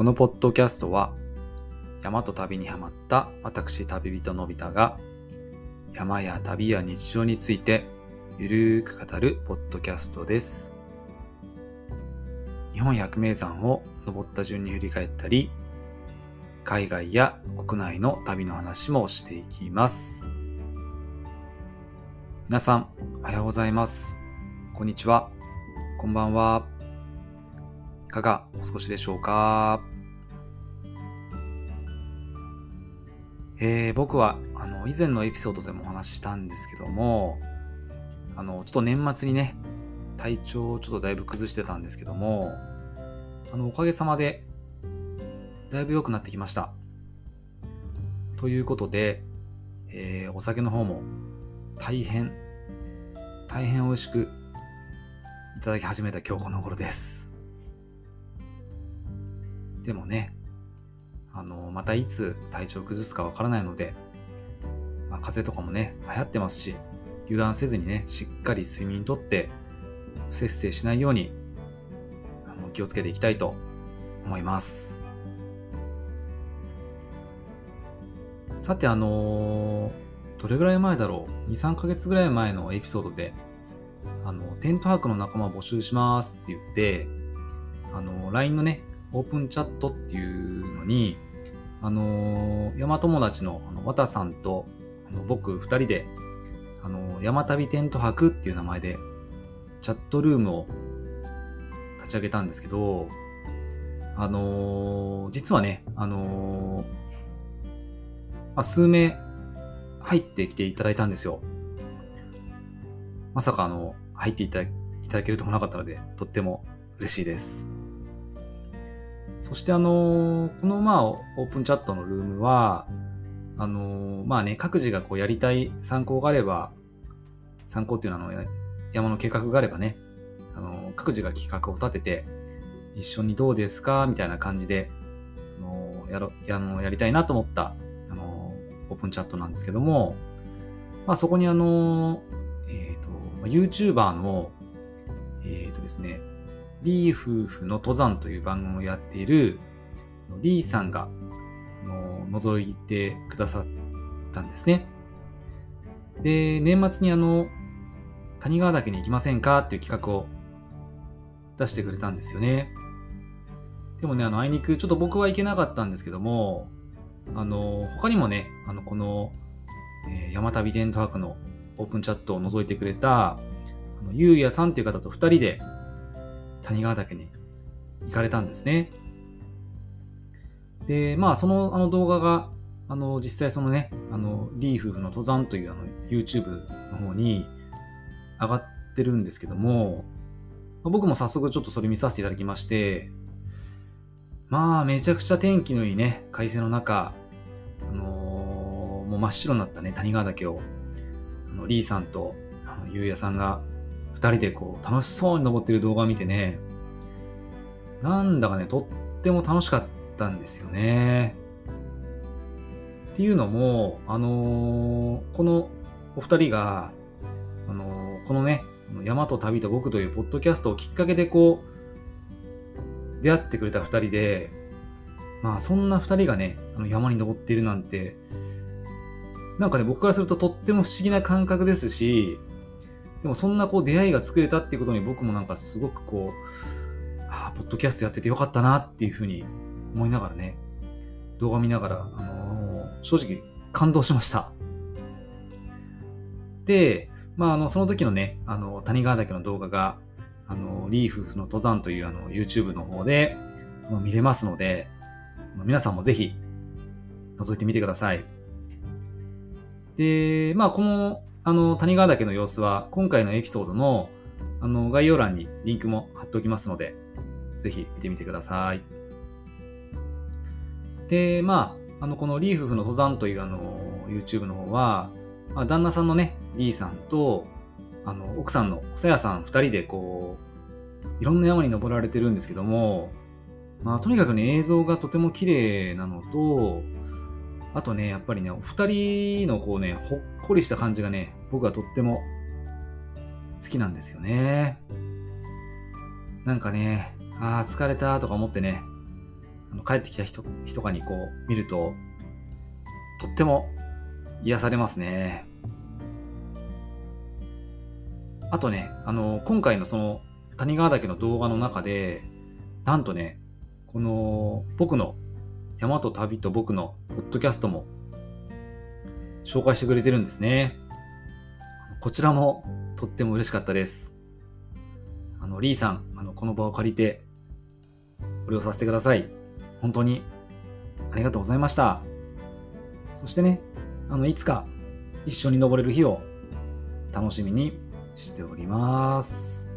このポッドキャストは山と旅にハマった私旅人のび太が山や旅や日常についてゆるーく語るポッドキャストです。日本百名山を登った順に振り返ったり海外や国内の旅の話もしていきます。皆さん、おはようございます。こんにちは。こんばんは。いかがお過ごしでしょうか？えー、僕は、あの、以前のエピソードでもお話ししたんですけども、あの、ちょっと年末にね、体調をちょっとだいぶ崩してたんですけども、あの、おかげさまで、だいぶ良くなってきました。ということで、えーお酒の方も大変、大変美味しくいただき始めた今日この頃です。でもね、あの、またいつ体調崩すかわからないので、まあ、風邪とかもね、流行ってますし、油断せずにね、しっかり睡眠とって、節制しないように、あの気をつけていきたいと思います。さて、あのどれぐらい前だろう ?2、3ヶ月ぐらい前のエピソードで、あの、テント泊の仲間を募集しますって言って、あの、LINE のね、オープンチャットっていうのに、あの、山友達のあの綿さんとあの僕2人で、あの、山旅テント泊っていう名前で、チャットルームを立ち上げたんですけど、あのー実はね、あのーまあ、数名入ってきていただいたんですよ。まさかあの、入っていただいただけるともなかったので、とっても嬉しいです。そしてあのこのまあ、オープンチャットのルームは、あのまあね、各自がこうやりたい参考があれば、参考っていうのはあの、山の計画があればね、あの各自が企画を立てて、一緒にどうですかみたいな感じで、あのやろやあのやりたいなと思った、あのオープンチャットなんですけども、まあ、そこにあの、えっ、と、YouTuber の、えっ、とですね、リー夫婦の登山という番組をやっているリーさんがの覗いてくださったんですね。で、年末にあの、谷川岳に行きませんかっていう企画を出してくれたんですよね。でもね、あの、あいにく、ちょっと僕は行けなかったんですけども、あの、他にもね、あの、この、えー山旅テント泊のオープンチャットを覗いてくれた、あのゆうやさんっていう方と2人で谷川岳に行かれたんですね。で、まあ、そのあの動画が、あの、実際そのね、あの、リー夫婦の登山というあの YouTube の方に上がってるんですけども、僕も早速ちょっとそれ見させていただきまして、まあ、めちゃくちゃ天気のいいね、快晴の中、あのーもう真っ白になったね、谷川岳を、あのリーさんと、あの、ゆうやさんが、二人でこう、楽しそうに登ってる動画を見てね、なんだかね、とっても楽しかったんですよね。っていうのも、あのーこのお二人が、あのーこのね、山と旅と僕というポッドキャストをきっかけでこう、出会ってくれた二人で、まあそんな二人がね、あの山に登っているなんて、なんかね、僕からするととっても不思議な感覚ですし、でもそんなこう出会いが作れたっていうことに僕もなんかすごくこう、ああ、ポッドキャストやっててよかったなっていうふうに思いながらね、動画見ながら、あのー正直感動しました。で、まあ、あの、その時のね、あの、谷川岳の動画が、あの、リーフの登山というあの YouTube の方で、見れますので、皆さんもぜひ覗いてみてください。で、まあ、この、あの、谷川岳の様子は、今回のエピソードの、あの、概要欄にリンクも貼っておきますので、ぜひ見てみてください。で、まあ、あの、このリー夫婦の登山というあの、YouTube の方は、まあ、旦那さんのね、リーさんと、あの、奥さんのさやさん二人でこう、いろんな山に登られてるんですけども、まあ、とにかくね、映像がとても綺麗なのと、あとね、やっぱりね、お二人のこうね、ほっこりした感じがね、僕はとっても好きなんですよね。なんかね、ああ、疲れたとか思ってね、あの帰ってきた人人とかにこう見ると、とっても癒されますね。あとね、あの、今回のその谷川岳の動画の中で、なんとね、この僕の山と旅と僕のポッドキャストも紹介してくれてるんですね。こちらもとっても嬉しかったです。あの、リーさん、あの、この場を借りて、ご利用させてください。本当にありがとうございました。そしてね、あの、いつか一緒に登れる日を楽しみにしております。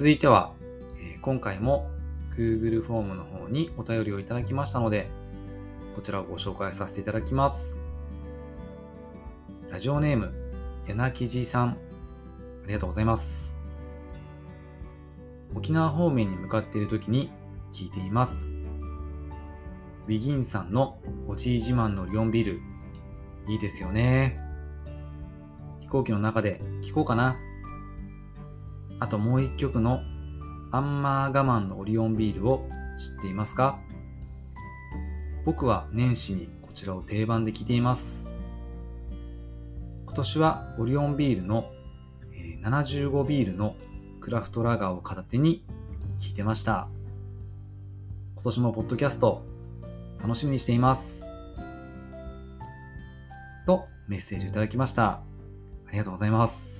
続いては、えー、今回も Google フォームの方にお便りをいただきましたので、こちらをご紹介させていただきます。ラジオネーム、柳木さん、ありがとうございます。沖縄方面に向かっている時に聞いています。ウィギンさんのおじい自慢のリオンビル、いいですよね。飛行機の中で聞こうかな。あともう一曲のアンマー我慢のオリオンビールを知っていますか？僕は年始にこちらを定番で聴いています。今年はオリオンビールの、えー、75ビールのクラフトラガーを片手に聴いてました。今年もポッドキャスト楽しみにしています。とメッセージをいただきました。ありがとうございます。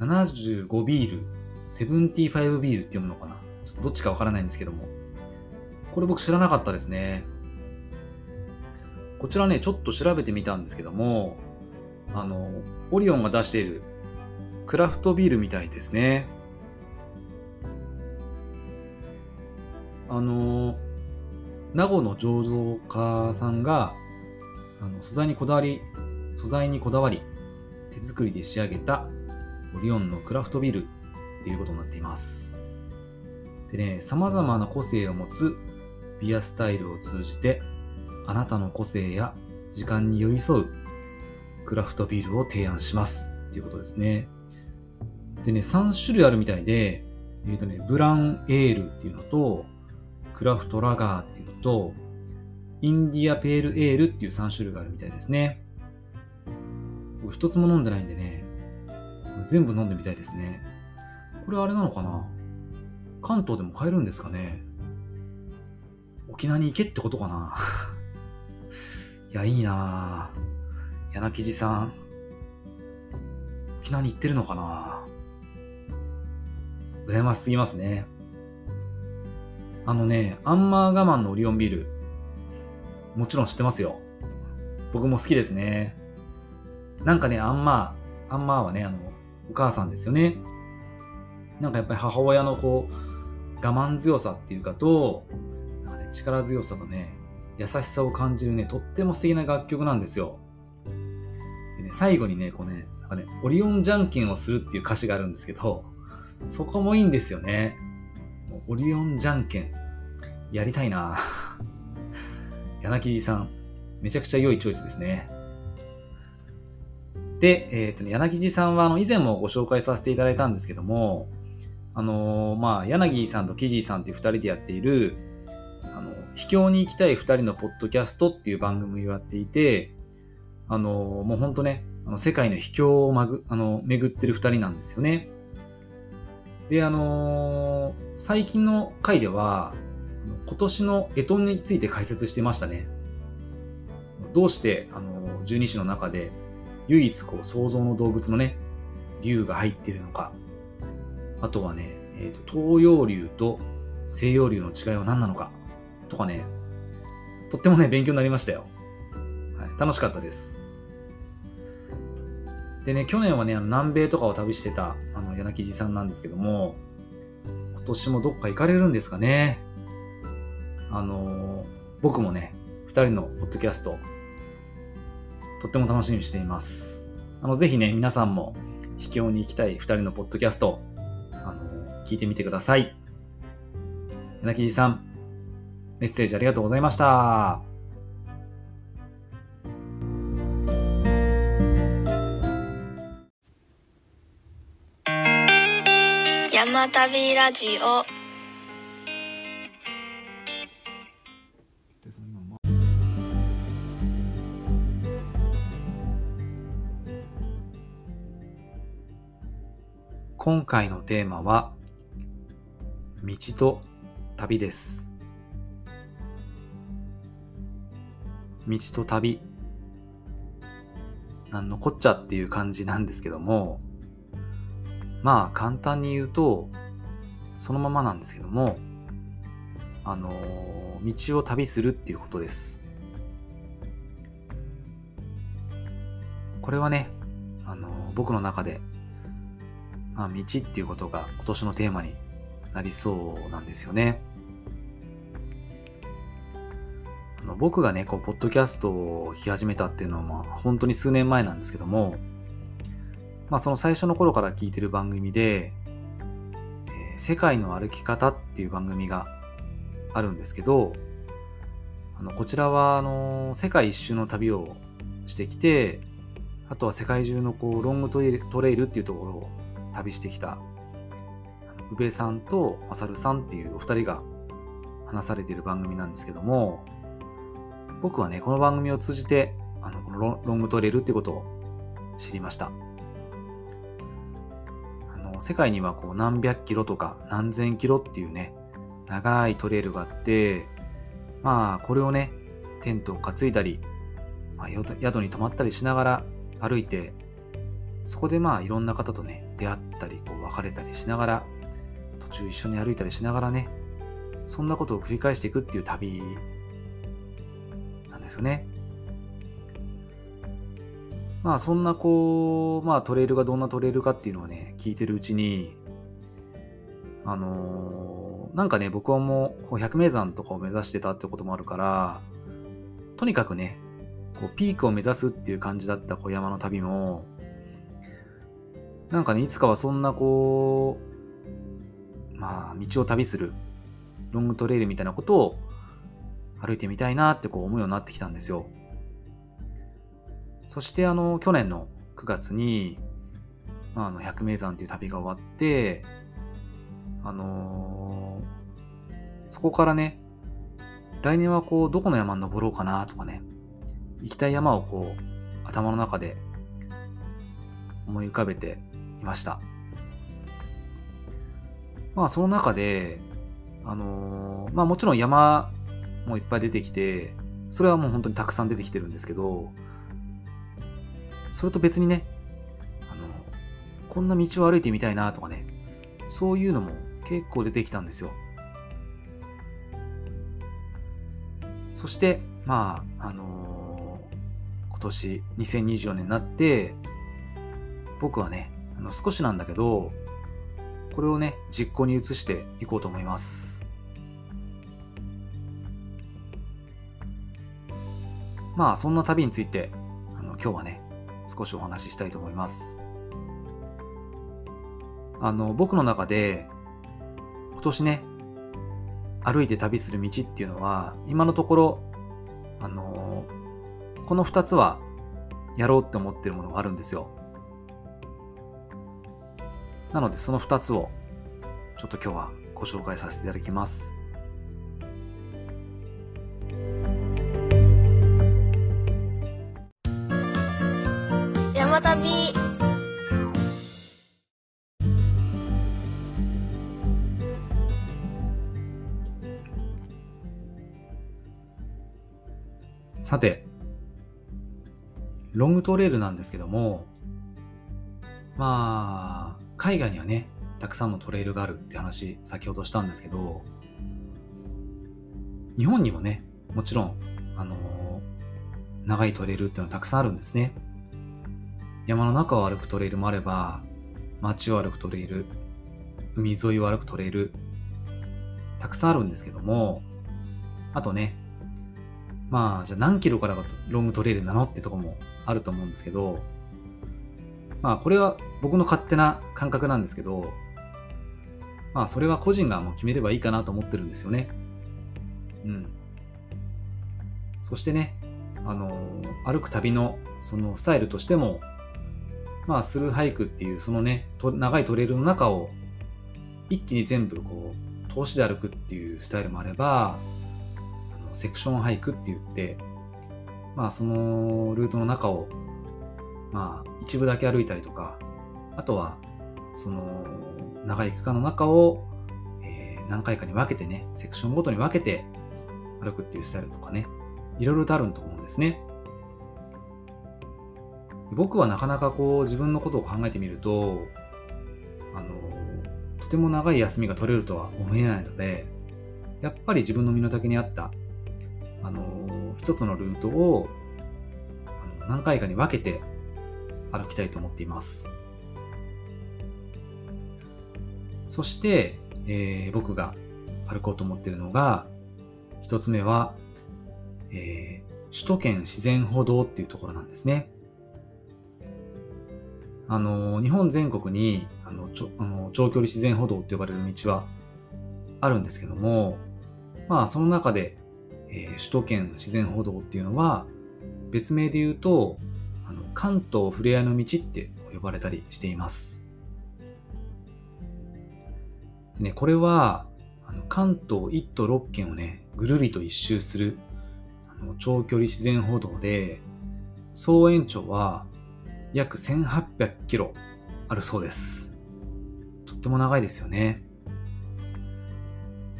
75ビール、75ビールって読むのかな？ちょっとどっちかわからないんですけども。これ僕知らなかったですね。こちらね、ちょっと調べてみたんですけども、あの、オリオンが出しているクラフトビールみたいですね。あの、名護の醸造家さんが、あの素材にこだわり、素材にこだわり、手作りで仕上げたオリオンのクラフトビールっていうことになっています。でね、様々な個性を持つビアスタイルを通じて、あなたの個性や時間に寄り添うクラフトビールを提案しますっていうことですね。でね、3種類あるみたいで、えっ、ー、とね、ブランエールっていうのと、クラフトラガーっていうのと、インディアペールエールっていう3種類があるみたいですね。一つも飲んでないんでね、全部飲んでみたいですね。これあれなのかな？関東でも買えるんですかね？沖縄に行けってことかな？いや、いいなぁ柳木さん。沖縄に行ってるのかな？羨ましすぎますね。あのね、アンマー我慢のオリオンビール。もちろん知ってますよ。僕も好きですね。なんかね、アンマー、アンマーはね、あの、お母さんですよね。なんかやっぱり母親のこう、我慢強さっていうかと、なんかね、力強さとね、優しさを感じるね、とっても素敵な楽曲なんですよ。でね、最後にね、こうね、なんかね、オリオンじゃんけんをするっていう歌詞があるんですけど、そこもいいんですよね。もうオリオンじゃんけん。やりたいな 柳木さん、めちゃくちゃ良いチョイスですね。で、えっ、ー、とね、柳地さんはあの以前もご紹介させていただいたんですけども、あのー、まあ、柳さんとキジーさんっていう2人でやっている、あの、秘境に行きたい2人のポッドキャストっていう番組をやっていて、あのー、もうほんとね、あの世界の秘境をまぐあの巡ってる2人なんですよね。で、あの最近の回では、今年の干支について解説してましたね。どうして、あの十二支の中で唯一こう想像の動物のね、竜が入ってるのか、あとはね、えーと、東洋竜と西洋竜の違いは何なのか、とかね、とってもね、勉強になりましたよ。はい、楽しかったです。でね、去年はね、あの南米とかを旅してたあの柳地さんなんですけども、今年もどっか行かれるんですかね。あのー、僕もね、2人のポッドキャストとっても楽しみにしています。あの、ぜひね、皆さんも秘境に行きたい2人のポッドキャスト、あの、聞いてみてください。柳木さん、メッセージありがとうございました。山旅ラジオ今回のテーマは道と旅です。道と旅。なんのこっちゃっていう感じなんですけどもまあ簡単に言うとそのままなんですけどもあの道を旅するっていうことです。これはねあの僕の中でまあ、道っていうことが今年のテーマになりそうなんですよね。あの僕がね、こう、ポッドキャストを聞き始めたっていうのは、まあ、本当に数年前なんですけども、まあ、その最初の頃から聞いてる番組で、えー、世界の歩き方っていう番組があるんですけど、あのこちらは、あの、世界一周の旅をしてきて、あとは世界中のこうロングトレイルっていうところを旅してきた宇部さんと勝さるさんっていうお二人が話されている番組なんですけども僕はねこの番組を通じてあのこのロングトレイルっていうことを知りました。あの世界にはこう何百キロとか何千キロっていうね長いトレイルがあってまあこれをねテントを担いだり、まあ、宿に泊まったりしながら歩いてそこでまあいろんな方とね出会ったりこう別れたりしながら途中一緒に歩いたりしながらねそんなことを繰り返していくっていう旅なんですよね。まあそんなこうまあトレイルがどんなトレイルかっていうのをね聞いてるうちにあのー、なんかね僕はもう百名山とかを目指してたってこともあるからとにかくねこうピークを目指すっていう感じだったこう山の旅もなんかね、いつかはそんなこう、まあ、道を旅する、ロングトレイルみたいなことを歩いてみたいなってこう思うようになってきたんですよ。そしてあの、去年の9月に、まあ、あの、百名山っていう旅が終わって、あのー、そこからね、来年はこう、どこの山に登ろうかなとかね、行きたい山をこう、頭の中で思い浮かべていました。まあその中で、あのー、まあもちろん山もいっぱい出てきて、それはもう本当にたくさん出てきてるんですけど、それと別にね、あの、こんな道を歩いてみたいなとかね、そういうのも結構出てきたんですよ。そして、まあ、あのー、今年2024年になって、僕はね、あの少しなんだけど、これをね、実行に移していこうと思います。まあ、そんな旅について、あの、今日はね、少しお話ししたいと思います。あの、僕の中で、今年ね、歩いて旅する道っていうのは、今のところ、あの、この2つはやろうって思ってるものがあるんですよ。なのでその2つをちょっと今日はご紹介させていただきます。山旅さて、ロングトレイルなんですけども、まあ、海外にはね、たくさんのトレイルがあるって話、先ほどしたんですけど、日本にもね、もちろん、あのー、長いトレイルっていうのはたくさんあるんですね。山の中を歩くトレイルもあれば、街を歩くトレイル、海沿いを歩くトレイル、たくさんあるんですけども、あとね、まあ、じゃあ何キロからがロングトレイルなのってとこもあると思うんですけど、まあこれは僕の勝手な感覚なんですけど、まあそれは個人がもう決めればいいかなと思ってるんですよね。うん。そしてね、あの歩く旅のそのスタイルとしても、まあ、スルーハイクっていうそのね、長いトレイルの中を一気に全部こう、通しで歩くっていうスタイルもあれば、あのセクションハイクって言って、まあそのルートの中を、まあ一部だけ歩いたりとか、あとはその長い区間の中を、えー何回かに分けてね、セクションごとに分けて歩くっていうスタイルとかね、いろいろとあると思うんですね。僕はなかなかこう自分のことを考えてみると、あの、とても長い休みが取れるとは思えないので、やっぱり自分の身の丈に合った、あの、一つのルートをあの何回かに分けて歩きたいと思っています。そして、えー僕が歩こうと思っているのが、一つ目は、えー首都圏自然歩道っていうところなんですね。あの、日本全国にあのちょあの長距離自然歩道って呼ばれる道はあるんですけども、まあその中で、えー首都圏自然歩道っていうのは別名で言うとあの関東ふれあいの道って呼ばれたりしています。でね、これはあの関東1都6県をねぐるりと一周するあの長距離自然歩道で総延長は約1800キロあるそうです。とっても長いですよね。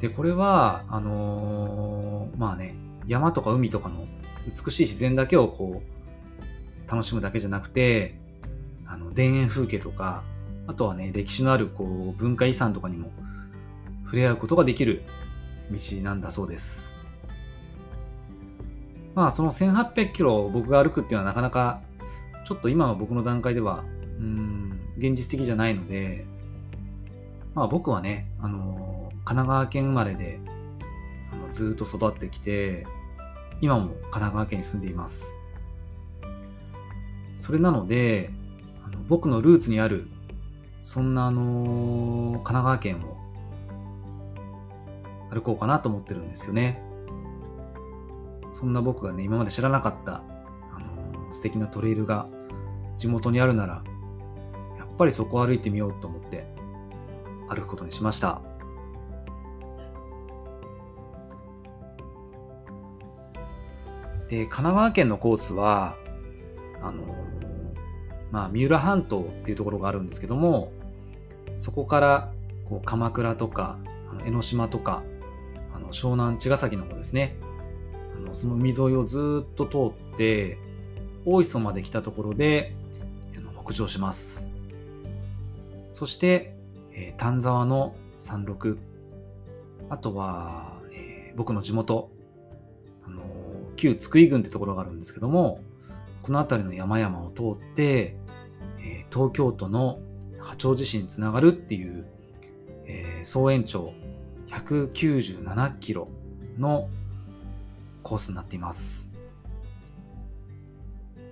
で、これは、あのーまあね、山とか海とかの美しい自然だけをこう、楽しむだけじゃなくて、あの、田園風景とか、あとはね、歴史のあるこう文化遺産とかにも触れ合うことができる道なんだそうです。まあ、その1800キロを僕が歩くっていうのはなかなか、ちょっと今の僕の段階では、うん、現実的じゃないので、まあ僕はね、あの、神奈川県生まれで、あのずっと育ってきて、今も神奈川県に住んでいます。それなので、あの僕のルーツにある、そんなあの、神奈川県を歩こうかなと思ってるんですよね。そんな僕がね、今まで知らなかった、あの素敵なトレイルが地元にあるなら、やっぱりそこを歩いてみようと思って歩くことにしました。で、神奈川県のコースは、あのーまあ、三浦半島っていうところがあるんですけども、そこからこう鎌倉とか、あの江ノ島とか、あの湘南茅ヶ崎の方ですね。あのその海沿いをずっと通って、大磯まで来たところで、あの北上します。そして、えー丹沢の山麓、あとは、えー僕の地元、あのー旧津久井郡ってところがあるんですけども、この辺りの山々を通って、えー東京都の八王子市につながるっていう、えー総延長197キロのコースになっています。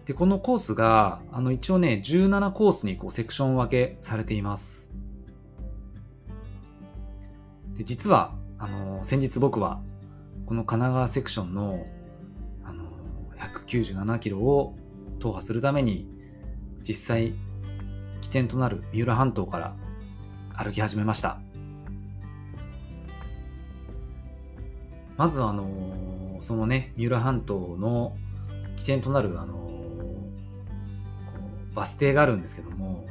で、このコースが、あの、一応ね、17コースにこうセクション分けされています。で、実は、あの、先日僕は、この神奈川セクション、の、197キロを踏破するために、実際、起点となる三浦半島から歩き始めました。まずあのーそのね、三浦半島の起点となる、あのーバス停があるんですけども、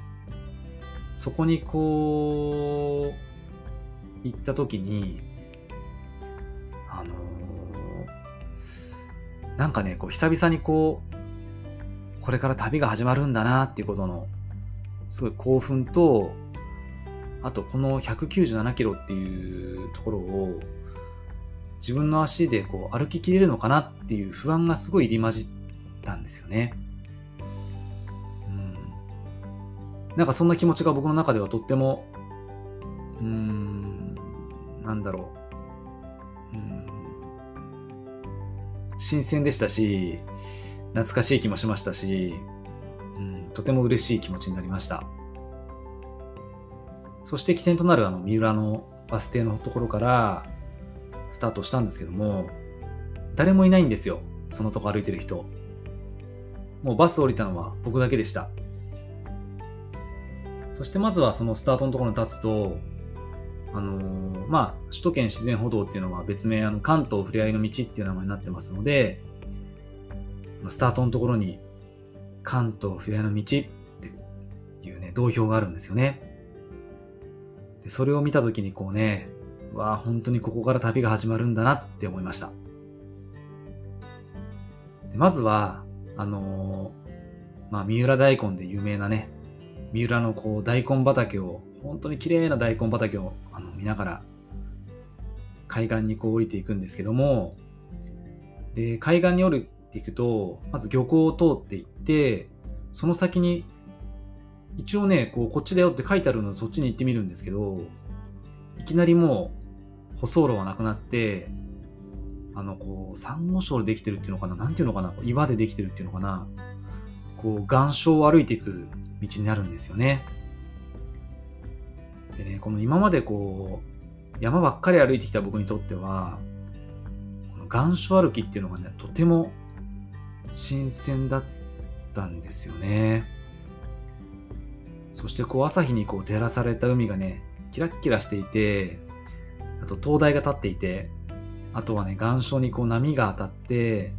そこにこう、行った時に、なんかね、こう、久々にこう、これから旅が始まるんだなっていうことの、すごい興奮と、あとこの197キロっていうところを、自分の足でこう歩ききれるのかなっていう不安がすごい入り混じったんですよね。うん。なんかそんな気持ちが僕の中ではとっても、うん、なんだろう。新鮮でしたし、懐かしい気もしましたし、うん、とても嬉しい気持ちになりました。そして起点となるあの三浦のバス停のところから、スタートしたんですけども、誰もいないんですよ。そのとこ歩いてる人。もうバス降りたのは僕だけでした。そしてまずはそのスタートのところに立つと、あのーまあ、首都圏自然歩道っていうのは別名、あの関東ふれあいの道っていう名前になってますので、スタートのところに関東ふれあいの道っていうね、道標があるんですよね。でそれを見たときにこうね、わあ、本当にここから旅が始まるんだなって思いました。でまずは、あのーまあ、三浦大根で有名なね、三浦のこう大根畑を、本当に綺麗な大根畑をあの見ながら、海岸にこう降りていくんですけども、で、海岸に降りていくと、まず漁港を通っていって、その先に、一応ね、こう、こっちだよって書いてあるのでそっちに行ってみるんですけど、いきなりもう、舗装路はなくなって、あの、こう、サンゴ礁でできてるっていうのかななんていうのかな岩でできてるっていうのかなこう、岩礁を歩いていく道になるんですよね。でね、この今までこう、山ばっかり歩いてきた僕にとっては、この岩礁歩きっていうのがね、とても新鮮だったんですよね。そしてこう朝日にこう照らされた海がね、キラッキラしていて、あと灯台が立っていて、あとはね、岩礁にこう波が当たって、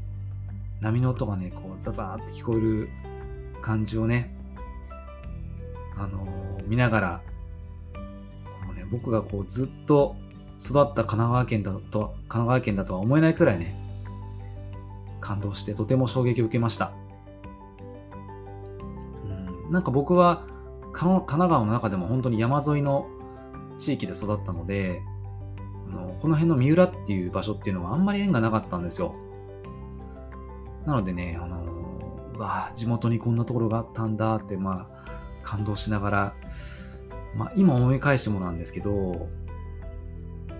波の音がね、こうザザーって聞こえる感じをね、あのー見ながら、僕がこうずっと育った神奈川県だと、神奈川県だとは思えないくらいね、感動してとても衝撃を受けました。うん、なんか僕は神奈川の中でも本当に山沿いの地域で育ったので、あのこの辺の三浦っていう場所っていうのはあんまり縁がなかったんですよ。なのでね、あのうわ地元にこんなところがあったんだって、まあ、感動しながら、まあ、今思い返してもなんですけど、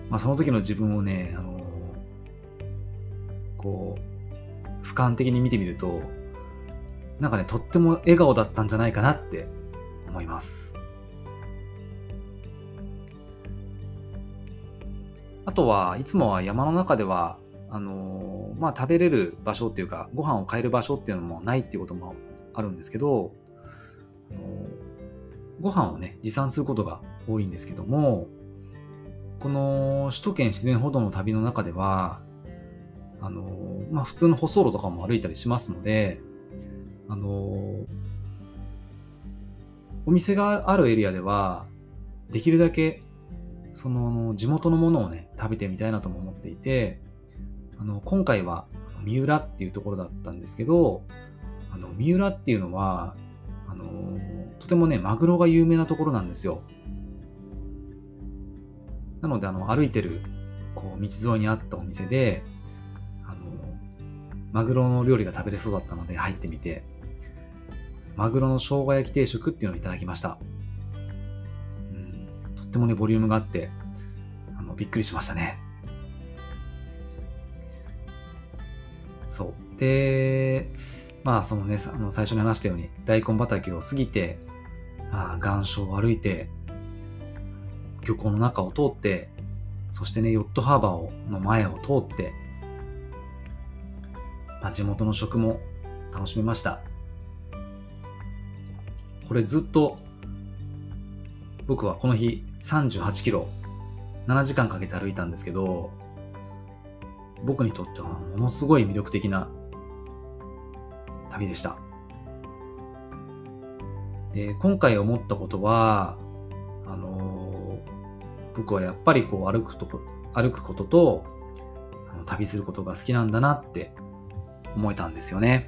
まあ、その時の自分をね、あのこう、俯瞰的に見てみると、なんかね、とっても笑顔だったんじゃないかなって思います。あとは、いつもは山の中では、あのまあ、食べれる場所っていうか、ご飯を買える場所っていうのもないっていうこともあるんですけど、あのご飯をね、持参することが多いんですけども、この首都圏自然歩道の旅の中では、あのまあ、普通の舗装路とかも歩いたりしますので、あのお店があるエリアでは、できるだけ、その、地元のものをね、食べてみたいなとも思っていて、あの、今回は、三浦っていうところだったんですけど、あの、三浦っていうのは、あのとてもね、マグロが有名なところなんですよ。なので、あの、歩いてる、こう、道沿いにあったお店で、あのマグロの料理が食べれそうだったので入ってみて、マグロの生姜焼き定食っていうのをいただきました。うん、とってもね、ボリュームがあって、あの、びっくりしましたね。そう。で、まあ、そのね、あの最初に話したように、大根畑を過ぎて、あ、岩礁を歩いて、漁港の中を通って、そしてね、ヨットハーバーをの前を通って、まあ、地元の食も楽しめました。これずっと、僕はこの日38キロ、7時間かけて歩いたんですけど、僕にとってはものすごい魅力的な旅でした。で、今回思ったことは、あの僕はやっぱりこう歩くとこ、歩くことと、あの旅することが好きなんだなって思えたんですよね。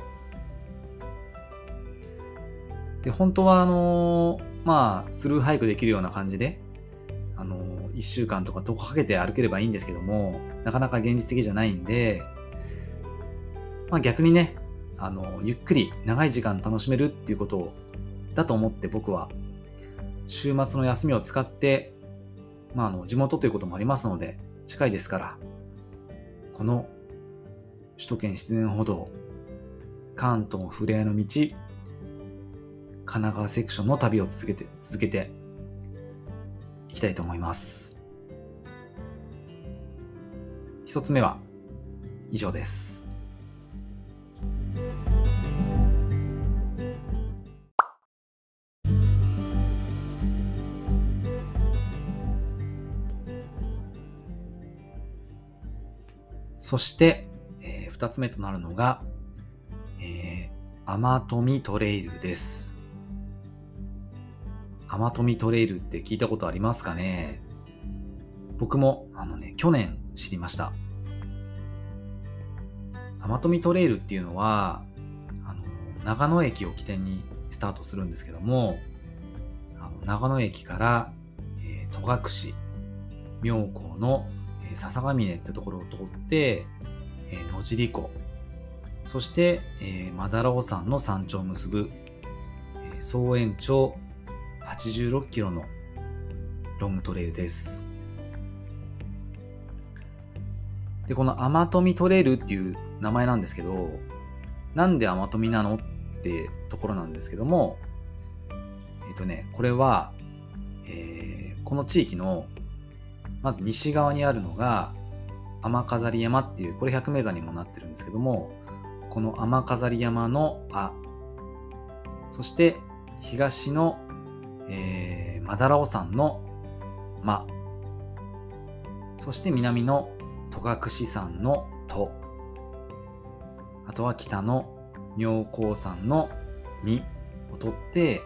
で、本当はあのまあ、スルーハイクできるような感じで、あの、1週間とか10日かけて歩ければいいんですけども、なかなか現実的じゃないんで、まあ逆にね、あのゆっくり長い時間楽しめるっていうことを、だと思って僕は、週末の休みを使って、まあ、あの、地元ということもありますので、近いですから、この首都圏自然歩道、関東ふれあいの道、神奈川セクションの旅を続けて、続けていきたいと思います。一つ目は以上です。そして、えー二つ目となるのが、えー、アマトミトレイルです。アマトミトレイルって聞いたことありますかね？僕も、あのね、去年知りました。アマトミトレイルっていうのは、あの、長野駅を起点にスタートするんですけども、あの長野駅から、えー戸隠、妙高の、笹ヶ峰ってところを通って、えー野尻湖、そして、えー、マダラオ山の山頂を結ぶ、えー総延長86キロのロングトレイルです。で、このアマトレイルっていう名前なんですけど、なんでアマトミなのってところなんですけども、えっ、とね、これは、えーこの地域の、まず西側にあるのが、天飾り山っていう、これ百名山にもなってるんですけども、この天飾り山のあ、そして東の、えー、マダラオ山のま、そして南の戸隠山のと、あとは北の妙高山のみ。を取って、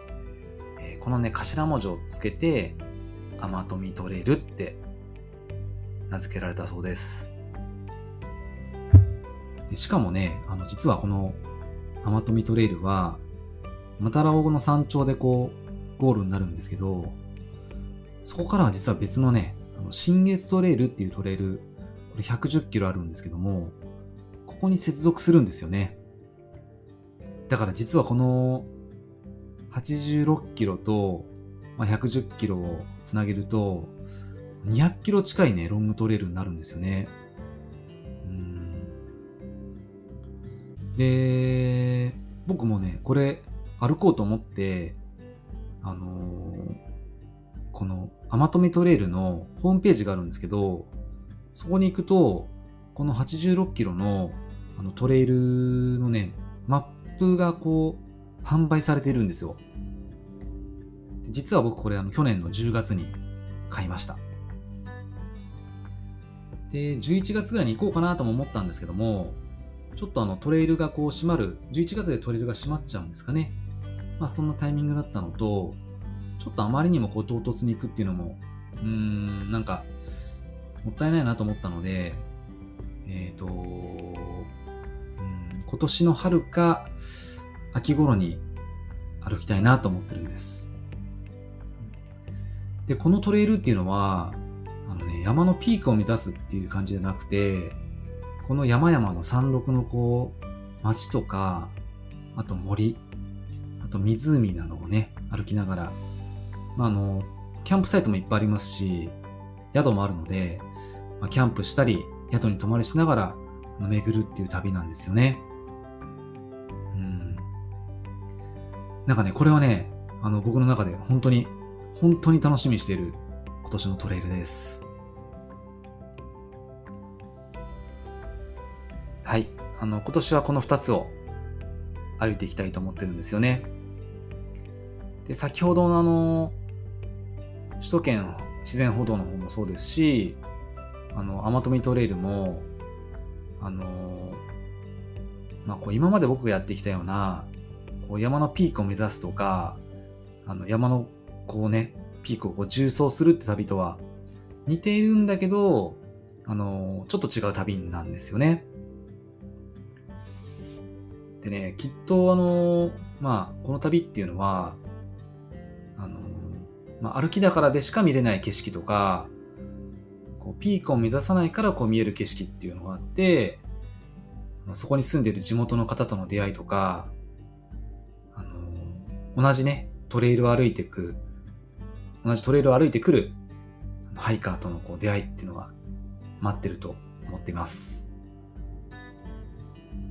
えーこのね、頭文字をつけて、アマトミトレイルって名付けられたそうです。でしかもね、あの実はこのアマトミトレイルは、マタラオの山頂でこう、ゴールになるんですけど、そこからは実は別のね、あの新月トレイルっていうトレイル、これ110キロあるんですけども、ここに接続するんですよね。だから実はこの86キロと、まあ、110キロをつなげると、200キロ近いね、ロングトレイルになるんですよね。で、僕もね、これ歩こうと思って、あのーこのアマトミトレイルのホームページがあるんですけど、そこに行くと、この86キロのあのトレイルのね、マップがこう、販売されているんですよ。実は僕これあの去年の10月に買いました。で、11月ぐらいに行こうかなとも思ったんですけども、ちょっとあのトレイルがこう閉まる、11月でトレイルが閉まっちゃうんですかね。まあそんなタイミングだったのと、ちょっとあまりにもこう唐突に行くっていうのも、うーん、なんか、もったいないなと思ったので、えっ、と、うん、今年の春か秋頃に歩きたいなと思ってるんです。で、このトレイルっていうのは、のね、山のピークを目指すっていう感じじゃなくて、この山々の山麓のこう、町とか、あと森、あと湖などをね、歩きながら、まあ、あの、キャンプサイトもいっぱいありますし、宿もあるので、まあ、キャンプしたり、宿に泊まりしながら巡るっていう旅なんですよね。うん。なんかね、これはね、あの、僕の中で本当に、本当に楽しみにしている今年のトレイルです。はい。あの、今年はこの2つを歩いていきたいと思ってるんですよね。で、先ほどのあの、首都圏自然歩道の方もそうですし、あの、アマトレイルも、あの、まあ、こう今まで僕がやってきたような、こう山のピークを目指すとか、あの山のこうね、ピークをこう縦走するって旅とは似ているんだけど、あの、ちょっと違う旅なんですよね。でね、きっとあの、まあ、この旅っていうのは、あの、まあ、歩きだからでしか見れない景色とか、こうピークを目指さないからこう見える景色っていうのがあって、そこに住んでる地元の方との出会いとか、あの、同じね、トレイルを歩いていく、同じトレイルを歩いてくるハイカーとのこう出会いっていうのが待ってると思っています。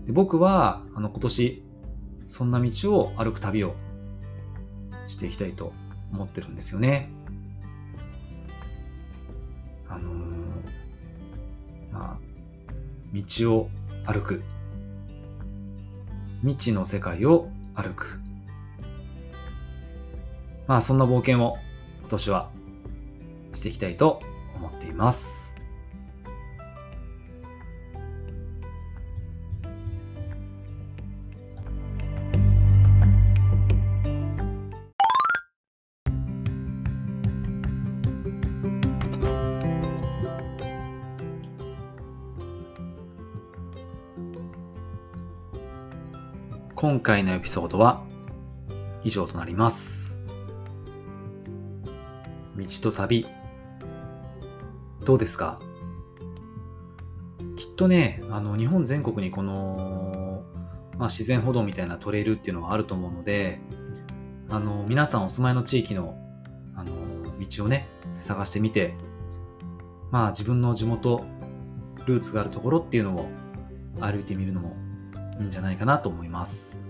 で僕はあの今年そんな道を歩く旅をしていきたいと思ってるんですよね。あのーまあ道を歩く。未知の世界を歩く。まあそんな冒険を今年はしていきたいと思っています。今回のエピソードは以上となります。道と旅。どうですか？きっとね、あの、日本全国にこの、まあ、自然歩道みたいなトレイルっていうのはあると思うので、あの、皆さんお住まいの地域の、あの、道をね、探してみて、まあ自分の地元、ルーツがあるところっていうのを歩いてみるのもんじゃないかなと思います。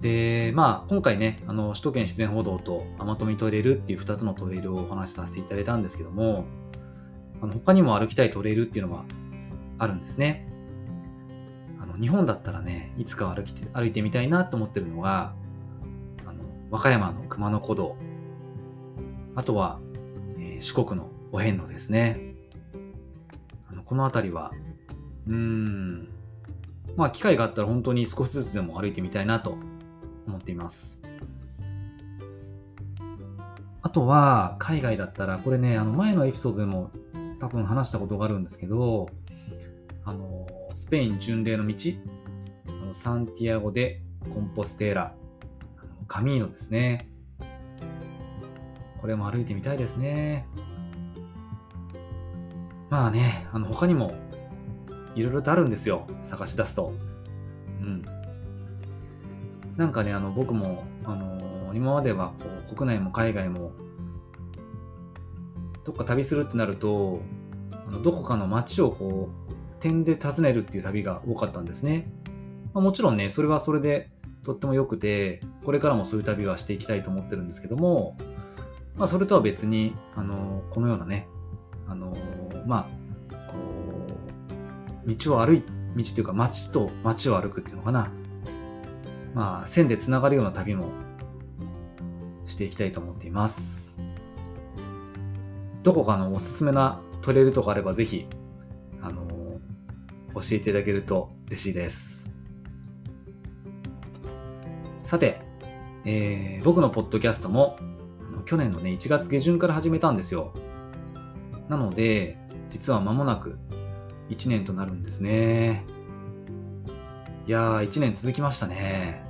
で、まあ、今回ね、あの、首都圏自然歩道と天富トレイルっていう2つのトレイルをお話しさせていただいたんですけども、あの他にも歩きたいトレイルっていうのがあるんですね。あの日本だったらね、いつか歩きて歩いてみたいなと思ってるのが、あの和歌山の熊野古道、あとは、えー四国のお遍路ですね。あのこの辺りは、うん、まあ機会があったら本当に少しずつでも歩いてみたいなと思っています。あとは、海外だったら、これね、あの前のエピソードでも多分話したことがあるんですけど、あの、スペイン巡礼の道、あのサンティアゴ・でコンポステーラ、あのカミーノですね。これも歩いてみたいですね。まあね、あの他にもいろいろとあるんですよ。探し出すと。うん。なんかね、あの僕も、あの今まではこう国内も海外もどっか旅するってなると、あのどこかの街をこう点で訪ねるっていう旅が多かったんですね。まあ、もちろんね、それはそれでとっても良くて、これからもそういう旅はしていきたいと思ってるんですけども、まあ、それとは別に、あのこのようなね、あのまあ、道を歩い、道っていうか街と街を歩くっていうのかな。まあ、線でつながるような旅もしていきたいと思っています。どこかのおすすめなトレイルとかあればぜひ、あの教えていただけると嬉しいです。さて、えー僕のポッドキャストも去年のね、1月下旬から始めたんですよ。なので、実は間もなく1年となるんですね。いやー、1年続きましたね。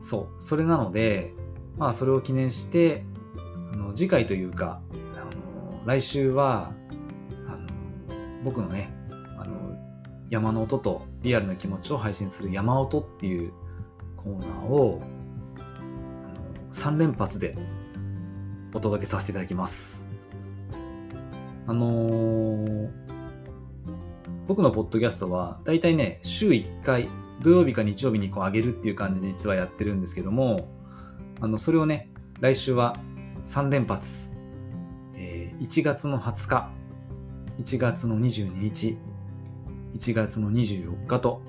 そう、それなので、まあ、それを記念して、あの次回というか、あの来週は、あの僕のね、あの山の音とリアルな気持ちを配信する山音っていうコーナーをあの3連発でお届けさせていただきます。あのー僕のポッドキャストはだいたいね、週1回、土曜日か日曜日にこう上げるっていう感じで実はやってるんですけども、あの、それをね、来週は3連発、えー1月の20日、1月の22日、1月の24日と、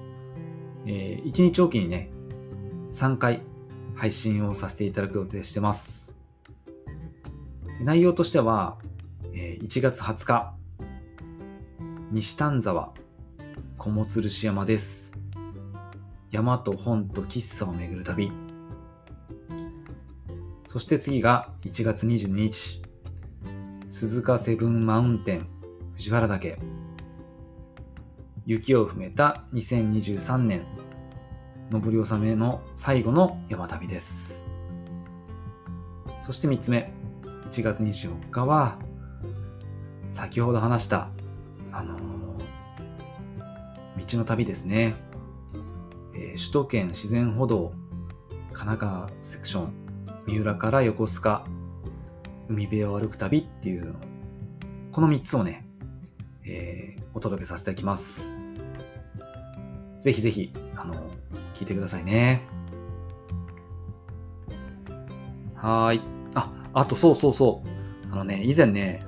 え1日おきにね、3回配信をさせていただく予定してます。内容としては、えー1月20日、西丹沢、小茂鶴市山です。山と本と喫茶を巡る旅。そして次が1月22日、鈴鹿セブンマウンテン、藤原岳。雪を踏めた2023年、登り納めの最後の山旅です。そして3つ目、1月24日は、先ほど話した、あのー道の旅ですね。えー首都圏自然歩道、神奈川セクション、三浦から横須賀、海辺を歩く旅っていうの、この3つをね、えーお届けさせていただきます。ぜひぜひ、あの聞いてくださいね。はーい。あ、あとそうそうそう。あのね、以前ね、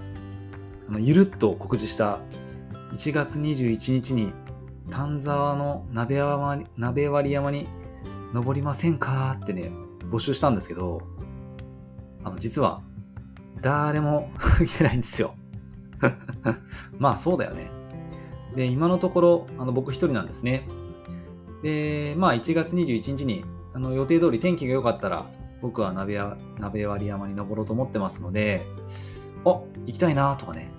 あのゆるっと告知した1月21日に丹沢の鍋山鍋割山に登りませんか？ってね、募集したんですけど、あの、実は、誰も 来てないんですよ。まあ、そうだよね。で、今のところ、あの、僕一人なんですね。で、まあ、1月21日に、あの、予定通り天気が良かったら、僕は鍋鍋割山に登ろうと思ってますので、あ、行きたいなとかね、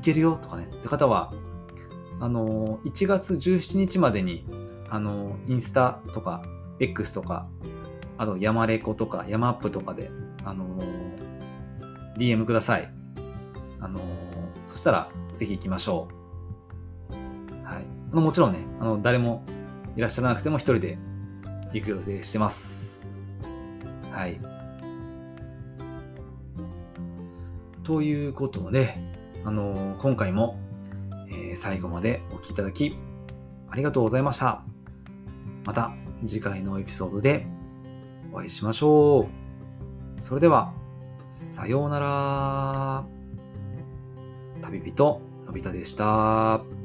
けるよとかね、って方は、あの、1月17日までに、あの、インスタとか、X とか、あと、山レコとか、山アップとかで、あの、DM ください。あの、そしたら、ぜひ行きましょう。はい。あのもちろんね、あの、誰もいらっしゃらなくても一人で行く予定してます。はい。ということで、あの、今回も、えー、最後までお聴きいただき、ありがとうございました。また次回のエピソードでお会いしましょう。それでは、さようなら。旅人のび太でした。